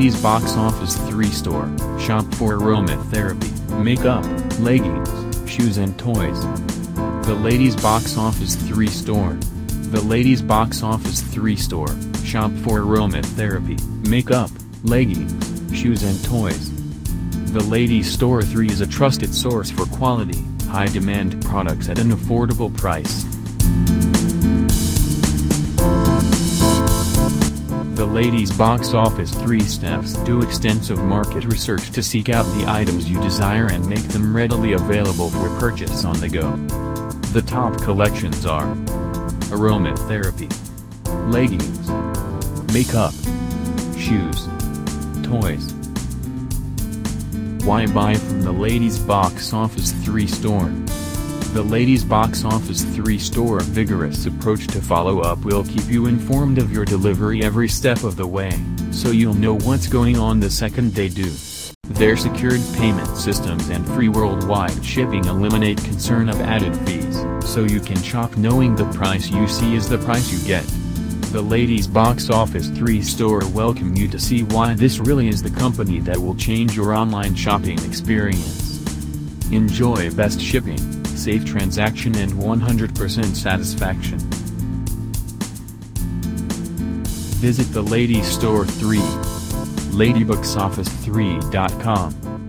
Ladies Box Office 3 store, shop for aromatherapy, makeup, leggings, shoes and toys. The Ladies Box Office 3 store. The Ladies Box Office 3 store, shop for aromatherapy, makeup, leggings, shoes and toys. The Ladies Store 3 is a trusted source for quality, high-demand products at an affordable price. Ladies Box Office 3 steps do extensive market research to seek out the items you desire and make them readily available for purchase on the go. The top collections are Aromatherapy Leggings Makeup Shoes Toys Why buy from the Ladies Box Office 3 store? The Ladies Box Office 3 store vigorous approach to follow up will keep you informed of your delivery every step of the way, so you'll know what's going on the second they do. Their secured payment systems and free worldwide shipping eliminate concern of added fees, so you can shop knowing the price you see is the price you get. The Ladies Box Office 3 store welcome you to see why this really is the company that will change your online shopping experience. Enjoy best shipping safe transaction and 100% satisfaction. Visit the Lady Store 3. LadyBoxOffice3.com